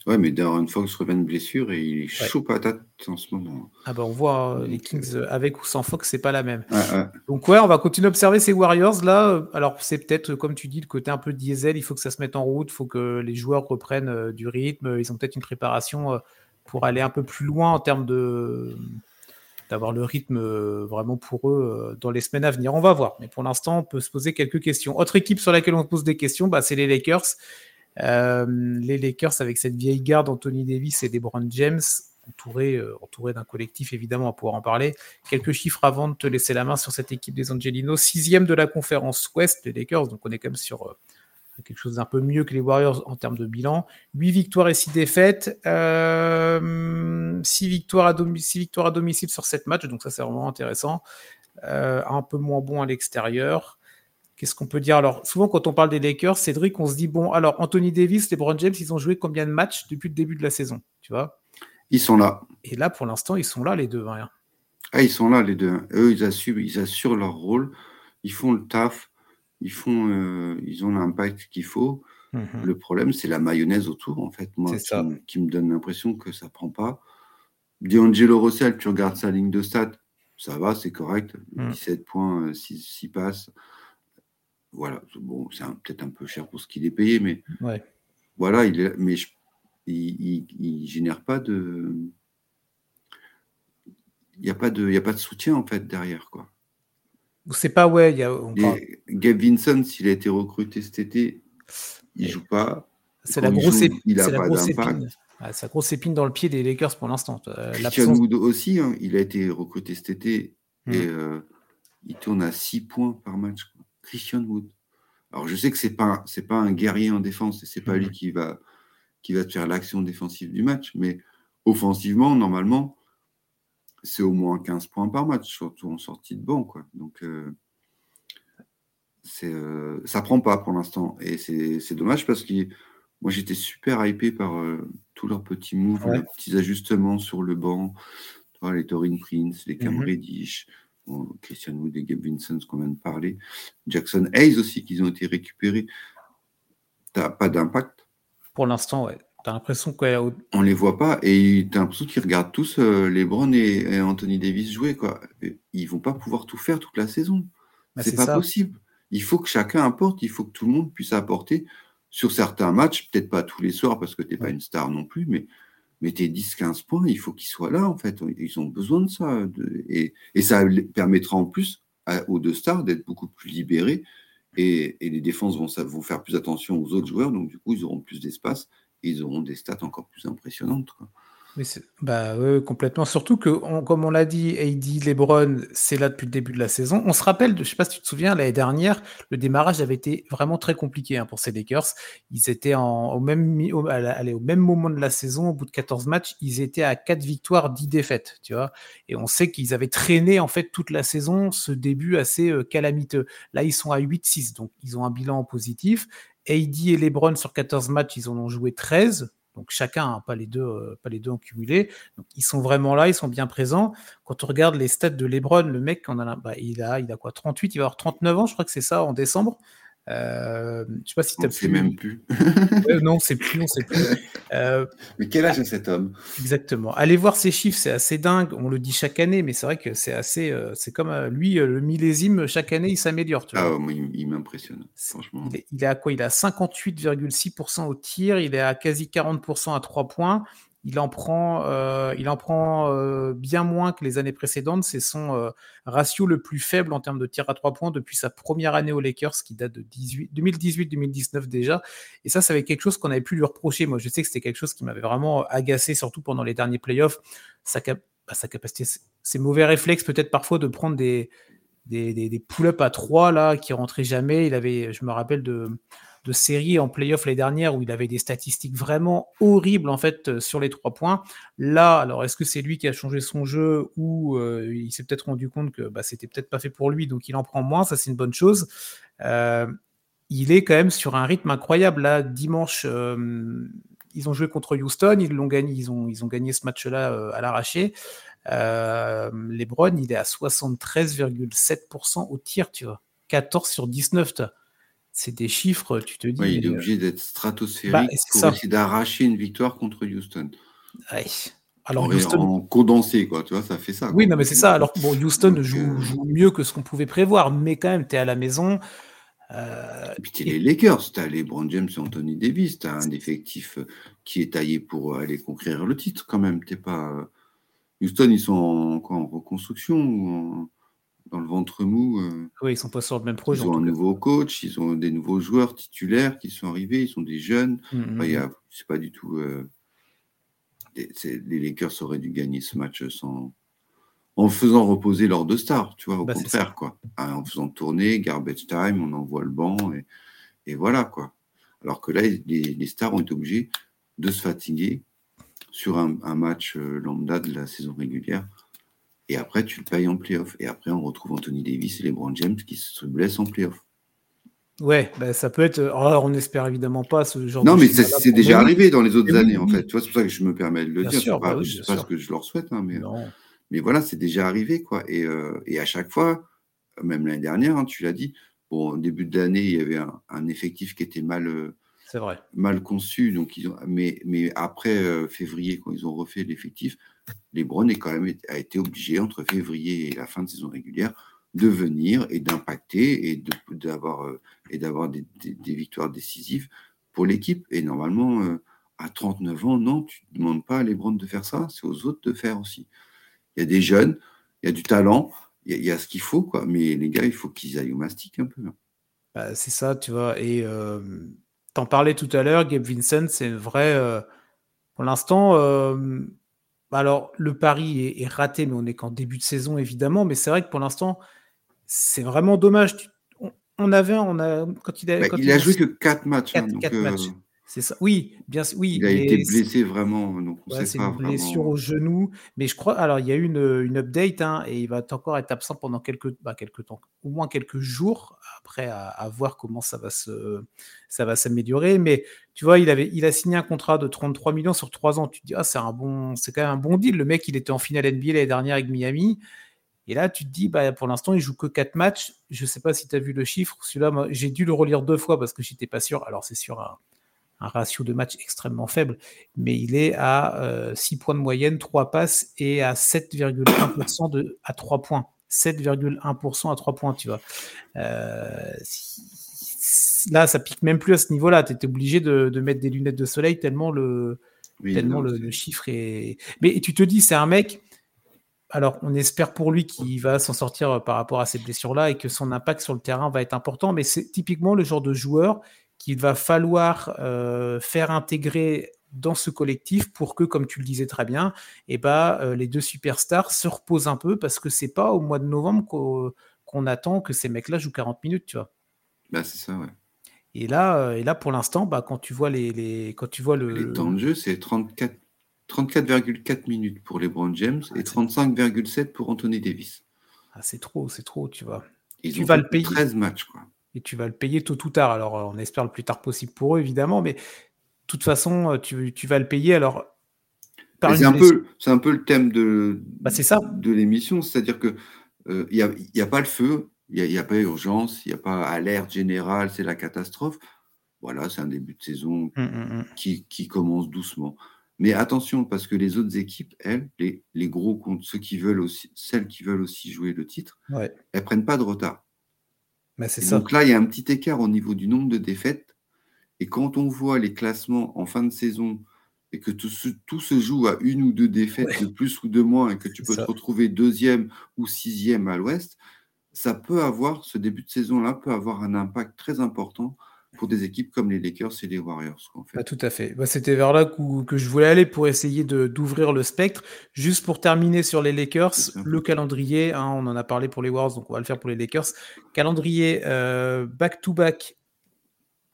Ouais, mais Darren Fox revient de blessure et il est chaud patate en ce moment. Ah bah on voit euh, les Kings euh, avec ou sans Fox, c'est pas la même. Donc ouais, on va continuer à observer ces Warriors là. Alors c'est peut-être, comme tu dis, le côté un peu diesel. Il faut que ça se mette en route, il faut que les joueurs reprennent euh, du rythme. Ils ont peut-être une préparation pour aller un peu plus loin en termes de d'avoir le rythme vraiment pour eux dans les semaines à venir. On va voir. Mais pour l'instant, on peut se poser quelques questions. Autre équipe sur laquelle on se pose des questions, bah, c'est les Lakers. Euh, les Lakers avec cette vieille garde, Anthony Davis et LeBron James, entourés euh, entouré d'un collectif évidemment à pouvoir en parler. Quelques chiffres avant de te laisser la main sur cette équipe des Angelinos. Sixième de la conférence Ouest, les Lakers, donc on est quand même sur euh, quelque chose d'un peu mieux que les Warriors en termes de bilan. 8 victoires et 6 défaites. 6, victoires à 6 victoires à domicile sur 7 matchs, donc ça c'est vraiment intéressant. un peu moins bon à l'extérieur. Qu'est-ce qu'on peut dire? Alors, souvent, quand on parle des Lakers, Cédric, on se dit bon, alors Anthony Davis, LeBron James, ils ont joué combien de matchs depuis le début de la saison? Tu vois? Ils sont là. Et là, pour l'instant, ils sont là, les deux. Hein. Ah, ils sont là, les deux. Eux, ils assument, ils assurent leur rôle, ils font le taf, ils, font, euh, ils ont l'impact qu'il faut. Mhm. Le problème, c'est la mayonnaise autour, en fait, moi, qui, me donne l'impression que ça prend pas. D'Angelo Rossell, tu regardes sa ligne de stats, ça va, c'est correct. 17 mhm. points, 6, passes. Voilà, bon, c'est peut-être un peu cher pour ce qu'il est payé, mais voilà, il est, mais il, il, génère pas de. Il n'y a, pas de, a pas de soutien en fait derrière. quoi. C'est pas, ouais. Y a, Gabe Vincent, s'il a été recruté cet été, il joue pas. C'est la, grosse, épine. il a pas épine. c'est la grosse épine dans le pied des Lakers pour l'instant. Euh, Christian Wood aussi, hein, il a été recruté cet été et hmm. euh, il tourne à 6 points par match. Christian Wood. Alors je sais que pas c'est pas un guerrier en défense et c'est pas lui qui va qui va faire l'action défensive du match, mais offensivement normalement c'est au moins 15 points par match, surtout en sortie de banc quoi. Donc euh, c'est euh, ça prend pas pour l'instant et c'est dommage parce que moi j'étais super hypé par euh, tous leurs petits moves, les petits ajustements sur le banc, les Torin Prince, les Cam mhm. Christian Wood et Gabe Vincent qu'on vient de parler, Jackson Hayes aussi qu'ils ont été récupérés. T'as pas d'impact Pour l'instant, ouais. T'as l'impression qu'on On les voit pas et t'as l'impression qu'ils regardent tous euh, les Brown et, Anthony Davis jouer quoi. Ils vont pas pouvoir tout faire toute la saison. Bah, c'est pas possible il faut que chacun apporte, il faut que tout le monde puisse apporter sur certains matchs, peut-être pas tous les soirs parce que tu n'es pas une star non plus, mais, tes 10-15 points, il faut qu'ils soient là en fait. Ils ont besoin de ça. et, ça permettra en plus aux deux stars d'être beaucoup plus libérés et, les défenses vont, vont, faire plus attention aux autres joueurs, donc du coup ils auront plus d'espace et ils auront des stats encore plus impressionnantes. Mais bah, complètement. Surtout que, comme on l'a dit, AD, LeBron, c'est là depuis le début de la saison. On se rappelle, je ne sais pas si tu te souviens, l'année dernière, le démarrage avait été vraiment très compliqué hein, pour ces Lakers. Ils étaient au, même, moment de la saison, au bout de 14 matchs, ils étaient à 4 victoires, 10 défaites. Et on sait qu'ils avaient traîné en fait toute la saison ce début assez euh, calamiteux. Là, ils sont à 8-6, donc ils ont un bilan positif. AD et LeBron sur 14 matchs, ils en ont joué 13 donc chacun, hein, pas les deux, euh, pas les deux en cumulé. Donc ils sont vraiment là, ils sont bien présents. Quand on regarde les stats de LeBron, le mec, on a, bah, il a, il a quoi, 38, il va avoir 39 ans, je crois que c'est ça en décembre. Euh, je sais pas si tu as pu. même plus. non, c'est plus, on sait plus. *laughs* Euh, mais quel âge a cet homme? Exactement. Allez voir ces chiffres, c'est assez dingue. On le dit chaque année, mais c'est vrai que c'est assez. Euh, c'est comme euh, lui, le millésime, chaque année, il s'améliore. Ah, moi, il, m'impressionne, franchement. Il est, il est, à quoi? Il est à 58,6% au tir, il est à quasi 40% à 3 points il en prend, euh, il en prend euh, bien moins que les années précédentes. C'est son euh, ratio le plus faible en termes de tir à trois points depuis sa première année aux Lakers, qui date de 2018-2019 déjà. Et ça, ça quelque chose qu'on avait pu lui reprocher. Moi, je sais que c'était quelque chose qui m'avait vraiment agacé, surtout pendant les derniers playoffs. Sa, bah, capacité, ses mauvais réflexes, peut-être parfois de prendre des, des pull-ups à trois là, qui rentraient jamais. Il avait, je me rappelle de de séries en playoff les dernières où il avait des statistiques vraiment horribles en fait euh, sur les trois points. Là, alors est-ce que c'est lui qui a changé son jeu ou euh, il s'est peut-être rendu compte que bah, c'était peut-être pas fait pour lui, donc il en prend moins, ça c'est une bonne chose. Euh, il est quand même sur un rythme incroyable. Là, dimanche, ils ont joué contre Houston, ils l'ont gagné, ils ont, gagné ce match-là à l'arraché. Lebron, il est à 73,7% au tir, tu vois. 14 sur 19 c'est des chiffres, tu te dis. il est obligé d'être stratosphérique bah, pour essayer d'arracher une victoire contre Houston. Alors, Houston... En condensé, quoi, tu vois, ça fait ça. Oui, non, mais c'est ça. Alors, bon, Houston joue, euh, joue, mieux que ce qu'on pouvait prévoir, mais quand même, tu es à la maison. Euh, et puis, tu les Lakers, tu as les Brown James et Anthony Davis, tu as un effectif euh, qui est taillé pour aller conquérir le titre, quand même. T'es pas. Houston, ils sont en, en reconstruction ou en dans le ventre mou. Euh, oui, ils sont pas sur le même projet. Ils ont un nouveau coach, ils ont des nouveaux joueurs titulaires qui sont arrivés, ils sont des jeunes. Mm, mm, mm. c'est pas du tout. Euh, les Lakers auraient dû gagner ce match sans, en faisant reposer leurs deux stars, tu vois, au bah, contraire, quoi. Ah, en faisant tourner, garbage time, on envoie le banc, et, et voilà, quoi. Alors que là, les, stars ont été obligés de se fatiguer sur un, un match euh, lambda de la saison régulière et après, tu le payes en playoff. Et après, on retrouve Anthony Davis et les Brown James qui se blessent en playoff. Ouais, bah, ça peut être. Alors, on n'espère évidemment pas ce genre non, de. Non, mais c'est déjà arrivé dans les autres années, en fait. Tu vois, c'est pour ça que je me permets de le dire. Sûr, pas, pas ce que je leur souhaite, hein, mais, mais voilà, c'est déjà arrivé, quoi. Et, et, à chaque fois, même l'année dernière, hein, tu l'as dit, bon, au début de l'année, il y avait un, effectif qui était mal, vrai. mal conçu. Donc ils ont, mais, mais après février, quand ils ont refait l'effectif, les Browns quand même a été obligé entre février et la fin de saison régulière de venir et d'impacter et d'avoir d'avoir des, victoires décisives pour l'équipe. Et normalement, à 39 ans, non, tu ne demandes pas à les Browns de faire ça, c'est aux autres de faire aussi. Il y a des jeunes, il y a du talent, il y a, ce qu'il faut, quoi. Mais les gars, il faut qu'ils aillent au mastic un peu. Bah, c'est ça, tu vois. Et euh, t'en parlais tout à l'heure, Gabe Vincent, c'est vrai. Euh, pour l'instant, euh, alors le pari est, raté, mais on est qu'en début de saison, évidemment. Mais c'est vrai que pour l'instant, c'est vraiment dommage. on, avait, on a, quand il a, bah, il, a joué que 4 matchs. 4, hein, 4 matchs. C'est ça. Oui, bien oui. Il a été blessé vraiment, donc c'est une blessure au genou. Mais je crois, alors il y a eu une, une update hein, et il va encore être absent pendant quelques, bah, quelques temps, au moins quelques jours. Après, à, voir comment ça va se, ça va s'améliorer. Mais tu vois, il avait, il a signé un contrat de 33 millions sur 3 ans. Tu te dis, ah, c'est un bon, c'est quand même un bon deal. Le mec, il était en finale NBA l'année dernière avec Miami. Et là, tu te dis, bah, pour l'instant, il joue que 4 matchs. Je ne sais pas si tu as vu le chiffre. Celui-là, j'ai dû le relire deux fois parce que j'étais pas sûr. Alors, c'est sur un, un ratio de match extrêmement faible, mais il est à 6 euh, points de moyenne, 3 passes et à 7,1% de, à 3 points. 7,1% à 3 points, tu vois. Euh, là, ça pique même plus à ce niveau-là. Tu étais obligé de, mettre des lunettes de soleil tellement le, tellement le, chiffre est. Mais tu te dis, c'est un mec. Alors, on espère pour lui qu'il va s'en sortir par rapport à ces blessures-là et que son impact sur le terrain va être important. Mais c'est typiquement le genre de joueur qu'il va falloir euh, faire intégrer dans ce collectif pour que, comme tu le disais très bien, eh ben, euh, les deux superstars se reposent un peu parce que c'est pas au mois de novembre qu'on attend que ces mecs-là jouent 40 minutes, tu vois. Bah, c'est ça, ouais. Et là, euh, et là pour l'instant, bah, quand tu vois les, les, quand tu vois le les temps de jeu, c'est 34 34,4 minutes pour les Brown James et 35,7 pour Anthony Davis. Ah, c'est trop, c'est trop, tu vois. Ils tu ont vas le payer 13 matchs, quoi et tu vas le payer tôt ou tard. Alors, euh, on espère le plus tard possible pour eux, évidemment, mais de toute façon, euh, tu, tu vas le payer. Alors, c'est un, peu, un peu le thème de, bah, ça. de l'émission, c'est-à-dire qu'il euh, n'y a, y a, pas le feu, il n'y a, a, pas urgence, il n'y a pas alerte générale, c'est la catastrophe. Voilà, c'est un début de saison hum, hum, hum. qui, qui, commence doucement. Mais attention, parce que les autres équipes, elles, les, les gros comptes, ceux qui veulent aussi, celles qui veulent aussi jouer le titre, ouais. elles prennent pas de retard. Bah, ça. Donc là, il y a un petit écart au niveau du nombre de défaites. Et quand on voit les classements en fin de saison et que tout se, tout se joue à une ou deux défaites de plus ou de moins et que tu peux te retrouver deuxième ou sixième à l'ouest, ça peut avoir, ce début de saison-là peut avoir un impact très important pour des équipes comme les Lakers et les Warriors. En fait. Tout à fait. Bah, C'était vers là que, je voulais aller pour essayer d'ouvrir le spectre. Juste pour terminer sur les Lakers, le calendrier, hein, on en a parlé pour les Warriors, donc on va le faire pour les Lakers. Calendrier euh, back-to-back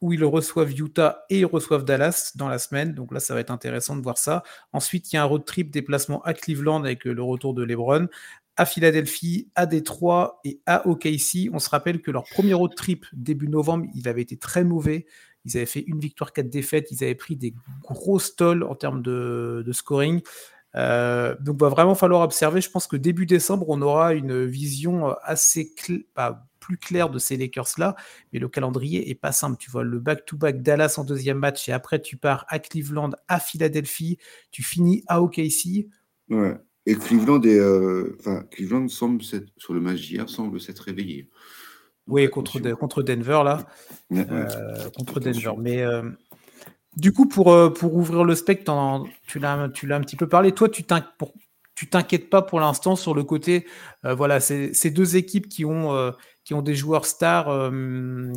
où ils reçoivent Utah et ils reçoivent Dallas dans la semaine. Donc là, ça va être intéressant de voir ça. Ensuite, il y a un road trip déplacement à Cleveland avec le retour de LeBron à Philadelphie, à Détroit et à OKC. On se rappelle que leur premier road trip début novembre, il avait été très mauvais. Ils avaient fait une victoire, quatre défaites. Ils avaient pris des gros stalls en termes de, scoring. Euh, donc, va vraiment falloir observer. Je pense que début décembre, on aura une vision assez plus claire de ces Lakers-là. Mais le calendrier est pas simple. Tu vois, le back-to-back Dallas en deuxième match et après, tu pars à Cleveland, à Philadelphie. Tu finis à OKC. Ouais. Et Cleveland, est, euh, enfin, Cleveland semble sur le match d'hier semble s'être réveillé. oui, contre, contre Denver, là. Euh, contre Denver. Mais euh, du coup, pour, pour ouvrir le spectre, tu l'as un petit peu parlé. Toi, tu t'inquiètes pas pour l'instant sur le côté. voilà, ces deux équipes qui ont, qui ont des joueurs stars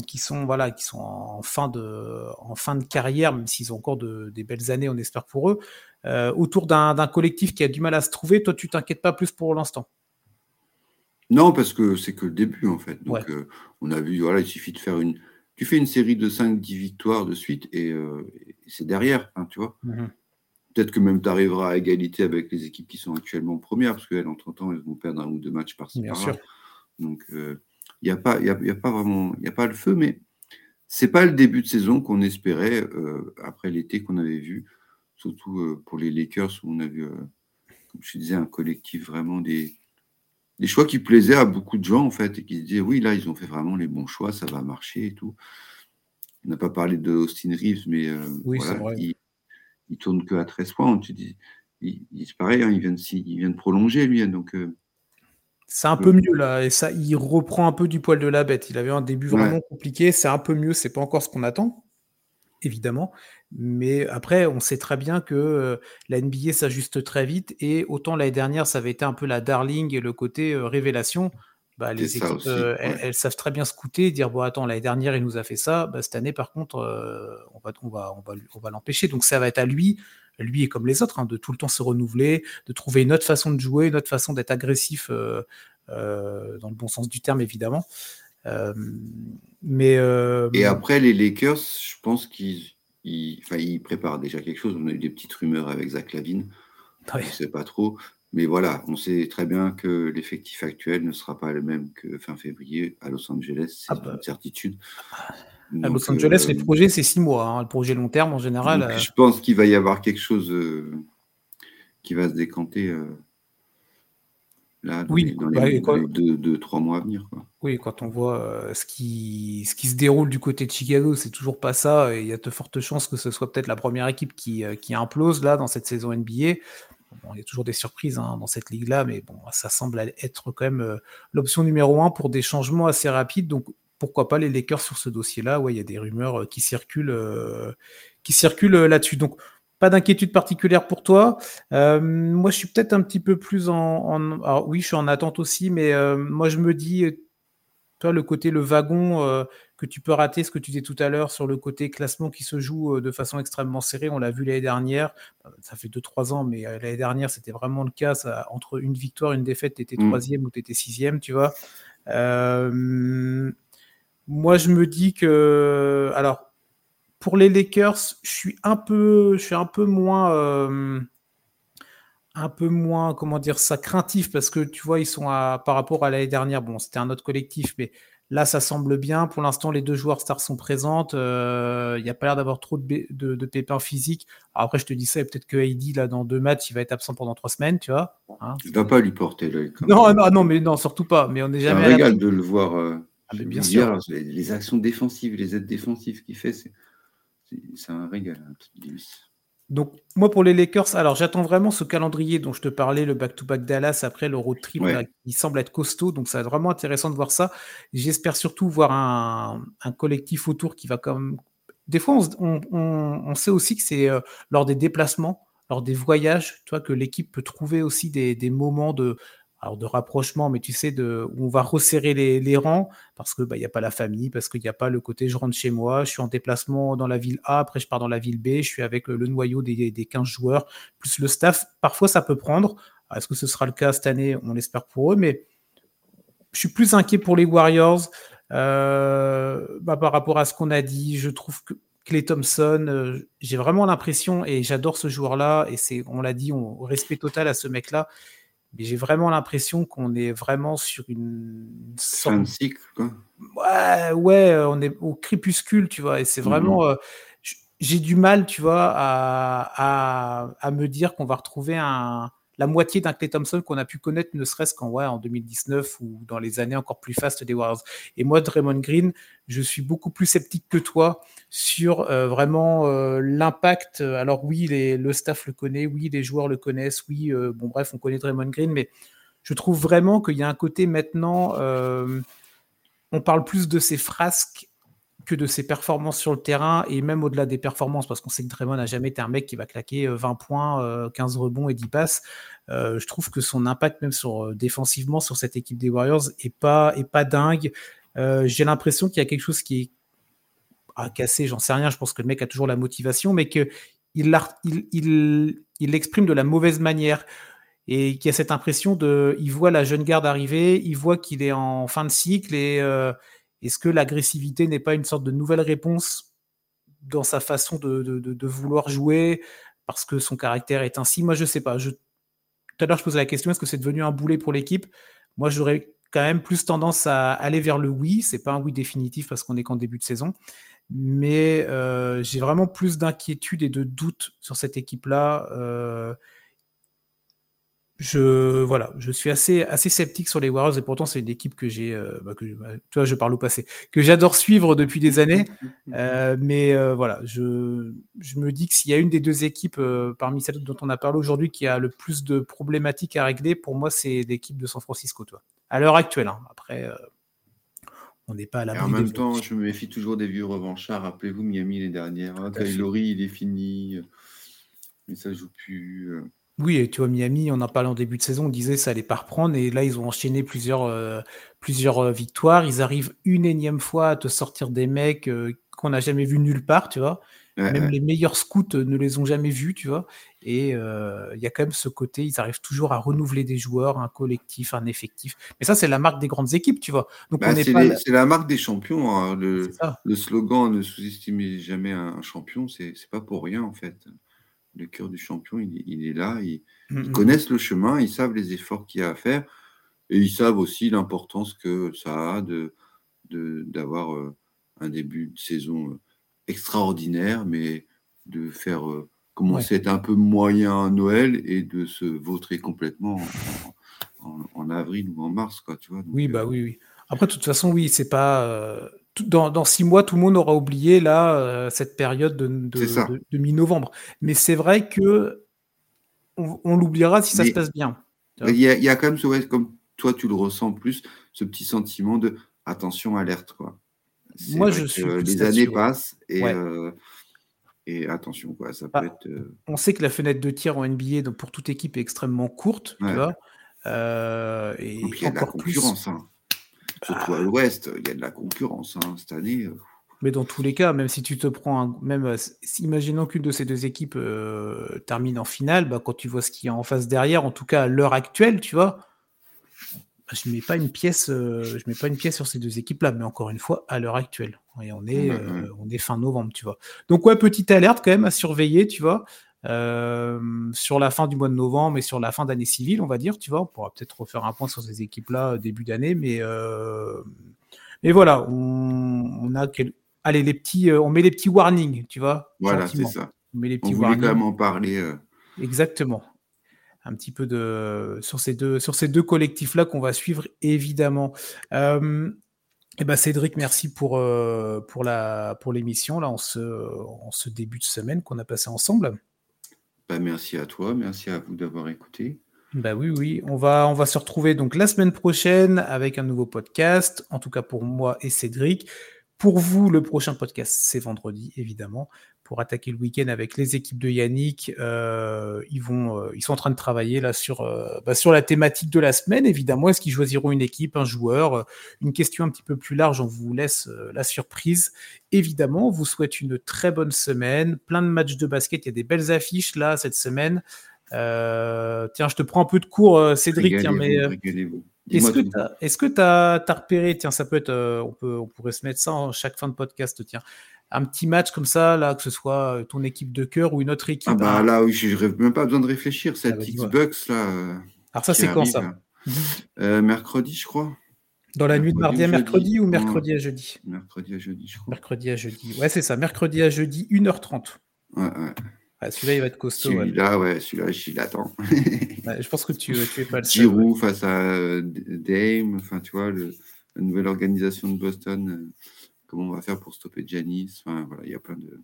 qui sont voilà qui sont en fin de en fin de carrière même s'ils ont encore de, des belles années on espère pour eux autour d'un collectif qui a du mal à se trouver. Toi, tu t'inquiètes pas plus pour l'instant Non, parce que c'est que le début, en fait. Donc, euh, on a vu, voilà, il suffit de faire une. Tu fais une série de 5-10 victoires de suite et, euh, c'est derrière, hein, tu vois. Mhm. Peut-être que même tu arriveras à égalité avec les équipes qui sont actuellement premières, parce qu'elles, entre temps, elles vont perdre un ou deux matchs par-ci Bien sûr. Donc, il n'y a, pas, y a, y a pas vraiment. Il n'y a pas le feu, mais c'est pas le début de saison qu'on espérait après l'été qu'on avait vu surtout euh, pour les Lakers où on a vu euh, comme je disais, un collectif vraiment des, des choix qui plaisaient à beaucoup de gens, en fait, et qui se disaient, oui, là, ils ont fait vraiment les bons choix, ça va marcher et tout. On n'a pas parlé de Austin Reeves, mais euh, voilà, il, il, tourne que à 13 points. Tu dis, il, c'est pareil, hein, il, vient de, il vient de prolonger, lui. Hein, donc, euh, c'est un peu mieux là, et ça, il reprend un peu du poil de la bête. Il avait un début vraiment compliqué, c'est un peu mieux, c'est pas encore ce qu'on attend, évidemment, mais après, on sait très bien que euh, la NBA s'ajuste très vite, et autant l'année dernière, ça avait été un peu la darling et le côté euh, révélation. Bah, les équipes, euh, elles, savent très bien scouter, dire bon attends l'année dernière il nous a fait ça, bah, cette année par contre on va on va on va, on va l'empêcher. Donc ça va être à lui, lui et comme les autres, hein, de tout le temps se renouveler, de trouver une autre façon de jouer, une autre façon d'être agressif dans le bon sens du terme évidemment. Mais et après les Lakers, je pense qu'ils il, enfin, il prépare déjà quelque chose. On a eu des petites rumeurs avec Zach Lavine. Je ne sais pas trop. Mais voilà, on sait très bien que l'effectif actuel ne sera pas le même que fin février à Los Angeles. C'est ah bah. une certitude. à Los Angeles, les euh, projets, c'est six mois. Hein. Le projet long terme, en général. Euh, je pense qu'il va y avoir quelque chose euh, qui va se décanter Là, oui, dans les, deux, trois mois à venir. Oui, quand on voit euh, ce, qui, ce qui se déroule du côté de Chicago, c'est toujours pas ça. Et il y a de fortes chances que ce soit peut-être la première équipe qui, euh, qui, implose là dans cette saison NBA. Bon, il y a toujours des surprises hein, dans cette ligue-là, mais bon, ça semble être quand même euh, l'option numéro un pour des changements assez rapides. Donc pourquoi pas les Lakers sur ce dossier-là? Ouais, il y a des rumeurs qui circulent, qui circulent là-dessus. Donc pas d'inquiétude particulière pour toi. Euh, moi, je suis peut-être un petit peu plus en, Alors, oui, je suis en attente aussi, mais euh, moi, je me dis, toi, le côté, le wagon euh, que tu peux rater, ce que tu disais tout à l'heure sur le côté classement qui se joue de façon extrêmement serrée, on l'a vu l'année dernière. Ça fait 2-3 ans, mais l'année dernière, c'était vraiment le cas. Ça, entre une victoire, une défaite, tu étais mm. troisième ou tu étais sixième, tu vois. moi, je me dis que. Alors, pour les Lakers, je suis un peu, je suis un peu moins, euh, un peu moins, comment dire ça, craintif parce que tu vois, ils sont à, par rapport à l'année dernière. Bon, c'était un autre collectif, mais là, ça semble bien. Pour l'instant, les deux joueurs stars sont présentes. Euh, il n'y a pas l'air d'avoir trop de, de, pépins physiques. après, je te dis ça, et peut-être que AD, là, dans deux matchs, il va être absent pendant trois semaines, tu vois. Hein, tu ne vas pas lui porter l'œil. Non, non, non, mais non, surtout pas. Mais on est jamais. C'est un régal de le voir. Euh, ah, bien sûr. Les, actions défensives, les aides défensives qu'il fait, c'est c'est un régal. Hein, donc, moi, pour les Lakers, alors j'attends vraiment ce calendrier dont je te parlais, le back-to-back Dallas après le road trip, il semble être costaud. Donc, ça va être vraiment intéressant de voir ça. J'espère surtout voir un, collectif autour qui va comme. Des fois, on, sait aussi que c'est euh, lors des déplacements, lors des voyages, tu que l'équipe peut trouver aussi des moments de, alors de rapprochement, mais tu sais, où on va resserrer les, rangs parce qu'il bah, n'y a pas la famille, parce qu'il n'y a pas le côté je rentre chez moi, je suis en déplacement dans la ville A, après je pars dans la ville B, je suis avec le, noyau des, des, 15 joueurs, plus le staff. Parfois, ça peut prendre. Est-ce que ce sera le cas cette année? On l'espère pour eux, mais je suis plus inquiet pour les Warriors euh, bah, par rapport à ce qu'on a dit. Je trouve que Clay Thompson, euh, j'ai vraiment l'impression, et j'adore ce joueur-là, et c'est, on l'a dit, on respect total à ce mec-là mais j'ai vraiment l'impression qu'on est vraiment sur une sorte... de cycle, quoi. Ouais, ouais, on est au crépuscule, tu vois, et c'est vraiment. Mhm. Euh, j'ai du mal, tu vois, à, à, à me dire qu'on va retrouver un, la moitié d'un Clay Thompson qu'on a pu connaître, ne serait-ce qu'en ouais, en 2019 ou dans les années encore plus fastes des Warriors. Et moi, Draymond Green, je suis beaucoup plus sceptique que toi sur euh, vraiment euh, l'impact. Alors oui, le staff le connaît, oui, les joueurs le connaissent, oui, euh, bon bref, on connaît Draymond Green, mais je trouve vraiment qu'il y a un côté maintenant, on parle plus de ces frasques que de ses performances sur le terrain et même au-delà des performances, parce qu'on sait que Draymond n'a jamais été un mec qui va claquer 20 euh, points, 15 euh, rebonds et 10 passes. Euh, je trouve que son impact même défensivement sur cette équipe des Warriors est pas est pas dingue. J'ai l'impression qu'il y a quelque chose qui est à casser, j'en sais rien. Je pense que le mec a toujours la motivation, mais que il l'exprime de la mauvaise manière et qu'il y a cette impression de, il voit la jeune garde arriver, il voit qu'il est en fin de cycle et est-ce que l'agressivité n'est pas une sorte de nouvelle réponse dans sa façon de, vouloir jouer parce que son caractère est ainsi? Moi, je ne sais pas. Tout à l'heure, je posais la question est-ce que c'est devenu un boulet pour l'équipe? Moi, j'aurais quand même plus tendance à aller vers le oui. C'est pas un oui définitif parce qu'on est qu'en début de saison. Mais euh, j'ai vraiment plus d'inquiétude et de doute sur cette équipe-là. Euh, je voilà, je suis assez assez sceptique sur les Warriors et pourtant c'est une équipe que j'ai, euh, bah, que bah, tu vois, je parle au passé, que j'adore suivre depuis des années. *laughs* Euh, mais euh, voilà, je, je me dis que s'il y a une des deux équipes parmi celles dont on a parlé aujourd'hui qui a le plus de problématiques à régler, pour moi c'est l'équipe de San Francisco, toi. À l'heure actuelle, hein. après. on n'est pas à la. En même temps, je me méfie toujours des vieux revanchards. Rappelez-vous Miami les dernières. Hein, Taylori, il est fini. Mais ça joue plus. Oui, et tu vois, Miami, on en parlait en début de saison, on disait ça allait pas reprendre, et là, ils ont enchaîné plusieurs, euh, plusieurs euh, victoires. Ils arrivent une énième fois à te sortir des mecs euh, qu'on n'a jamais vus nulle part, tu vois. même les meilleurs scouts ne les ont jamais vus, tu vois. Et il y a quand même ce côté, ils arrivent toujours à renouveler des joueurs, un collectif, un effectif. Mais ça, c'est la marque des grandes équipes, tu vois. Donc bah, c'est la marque des champions. Hein. Le, le, slogan ne sous-estimez jamais un champion, c'est pas pour rien en fait le cœur du champion, il, est là. Ils, mm, mm. connaissent le chemin, ils savent les efforts qu'il y a à faire. Et ils savent aussi l'importance que ça a de, d'avoir euh, un début de saison euh, extraordinaire, mais de faire euh, commencer à être un peu moyen à Noël et de se vautrer complètement en, avril ou en mars. Quoi, tu vois, oui, bah oui, oui. Après, de toute façon, oui, c'est pas dans, six mois, tout le monde aura oublié là euh, cette période de, de, mi-novembre. Mais c'est vrai que on, l'oubliera si ça se passe bien. Il y, a, quand même ce comme toi tu le ressens plus, ce petit sentiment de attention, alerte quoi. Moi, je suis les années passent et, euh, et attention quoi, ça peut ah, être. Euh, on sait que la fenêtre de tir en NBA donc pour toute équipe est extrêmement courte, tu vois. et, il y a de la concurrence. Hein. Surtout à l'ouest, il y a de la concurrence hein, cette année. Euh. Mais dans tous les cas, même si tu te prends, un, même euh, imaginons qu'une de ces deux équipes euh, termine en finale, bah, quand tu vois ce qu'il y a en face derrière, en tout cas à l'heure actuelle, tu vois, bah, je mets pas une pièce, je mets pas une pièce sur ces deux équipes-là, mais encore une fois à l'heure actuelle. Et on est, on est fin novembre, tu vois. Donc ouais, petite alerte quand même à surveiller, tu vois. Euh, sur la fin du mois de novembre et sur la fin d'année civile, on va dire, tu vois, on pourra peut-être refaire un point sur ces équipes-là euh, début d'année, mais, euh, mais voilà, on, a allez les petits, on met les petits warnings, tu vois. Voilà, c'est ça. On met les petits on voulait quand même en parler. Exactement. Un petit peu de sur ces deux sur ces deux collectifs-là qu'on va suivre évidemment. Eh ben Cédric, merci pour, pour, la, pour l'émission, là, en ce, en ce début de semaine qu'on a passé ensemble. Bah, merci à toi, merci à vous d'avoir écouté. Bah oui, oui, on va, on va se retrouver donc la semaine prochaine avec un nouveau podcast, en tout cas pour moi et Cédric. Pour vous, le prochain podcast, c'est vendredi, évidemment pour attaquer le week-end avec les équipes de Yannick. Euh, ils, vont, euh, ils sont en train de travailler là sur, euh, bah, sur la thématique de la semaine. Évidemment, est-ce qu'ils choisiront une équipe, un joueur? Une question un petit peu plus large, on vous laisse la surprise. Évidemment, on vous souhaite une très bonne semaine, plein de matchs de basket. Il y a des belles affiches là cette semaine. tiens, je te prends un peu de cours, Cédric. Tiens, mais est-ce que tu as, repéré, tiens, ça peut être, on, peut, on pourrait se mettre ça en chaque fin de podcast, tiens, un petit match comme ça, là, que ce soit euh, ton équipe de cœur ou une autre équipe. Ah bah hein. là, oui, je n'ai même pas besoin de réfléchir. Cette ah, X-Bucks, là. Euh, Alors ça, c'est quand ça euh, Mercredi, je crois. Dans la nuit de mardi à mercredi ou mercredi à jeudi? Mercredi à jeudi, je crois. Mercredi à jeudi. Ouais, c'est ça. Mercredi à jeudi, 1h30. Ouais, ouais. celui-là, il va être costaud. Celui-là, ouais, celui-là, je l'attends. *laughs* je pense que tu, tu es pas le seul. Giroud face à Dame, enfin, tu vois, le, la nouvelle organisation de Boston comment on va faire pour stopper Janis. Enfin, voilà, il y a plein de.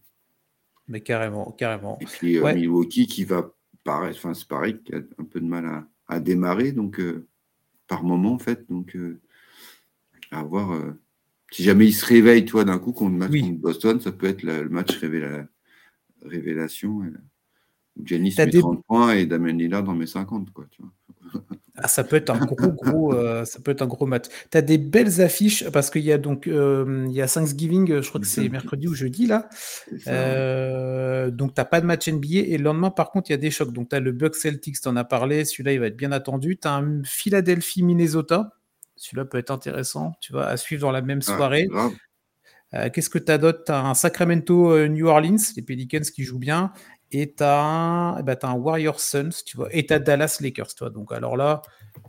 Mais carrément, carrément. Et puis euh, Milwaukee qui va paraître, enfin, c'est pareil, qui a un peu de mal à, démarrer, donc euh, par moment, en fait. Donc, euh, à voir. si jamais il se réveille, toi, d'un coup, contre, match contre Boston, ça peut être le match révélation. Janis met 30 points et Damien Lillard en met 50, quoi, tu vois. Ah, ça peut être un gros, gros, euh, ça peut être un gros match. Tu as des belles affiches parce qu'il y a donc euh, il y a Thanksgiving, je crois que c'est mercredi ou jeudi là. Euh, donc t'as pas de match NBA et le lendemain par contre il y a des chocs. Donc tu as le Bucks Celtics, tu en as parlé, celui-là il va être bien attendu. Tu as un Philadelphie Minnesota, celui-là peut être intéressant, tu vois, à suivre dans la même ah, soirée. Qu'est-ce que tu as d'autre? Tu as un Sacramento New Orleans, les Pelicans qui jouent bien et tu as, eh ben, un Warriors Suns, tu vois, et tu as Dallas Lakers, toi. Donc, alors là,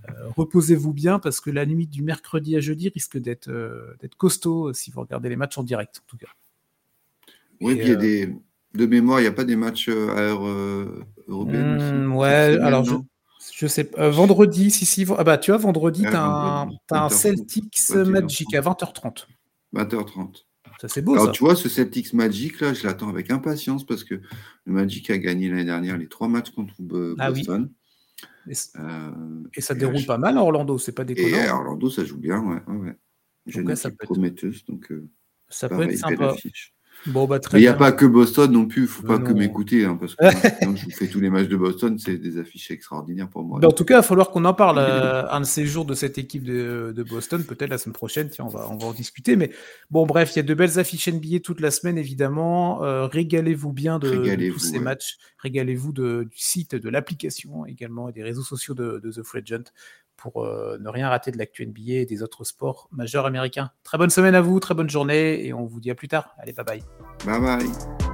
euh, reposez-vous bien parce que la nuit du mercredi à jeudi risque d'être euh, costaud euh, si vous regardez les matchs en direct, en tout cas. Oui, il y a des. De mémoire, il n'y a pas des matchs à heure européenne hmm, Ouais, alors je, Je sais pas. Euh, vendredi, si, si. Ah bah, tu vois, vendredi, tu as, un, Celtics Magic à 20h30. 20h30. Ça, c'est beau. Alors, ça. tu vois, ce Celtics Magic, là, je l'attends avec impatience parce que le Magic a gagné l'année dernière les trois matchs contre ah Boston. Et, euh, et, ça déroule pas mal à Orlando, c'est pas déconnant. Et à Orlando, ça joue bien, ouais. ouais. J'ai une équipe prometteuse, donc euh, ça peut être sympa. Bon, bah, très il n'y a pas que Boston non plus, il ne faut pas que m'écouter, hein, parce que *laughs* je vous fais tous les matchs de Boston, c'est des affiches extraordinaires pour moi. Bah, en tout cas, il va falloir qu'on en parle *laughs* euh, un de ces jours de cette équipe de, de Boston, peut-être la semaine prochaine, tiens, on va, on va en discuter. Mais bon, bref, il y a de belles affiches NBA toute la semaine, évidemment. Euh, régalez-vous bien de, tous ces matchs. Régalez-vous du site, de l'application également et des réseaux sociaux de, The Free Agent pour euh, ne rien rater de l'actu NBA et des autres sports majeurs américains. Très bonne semaine à vous, très bonne journée et on vous dit à plus tard. Allez, bye bye. Bye bye.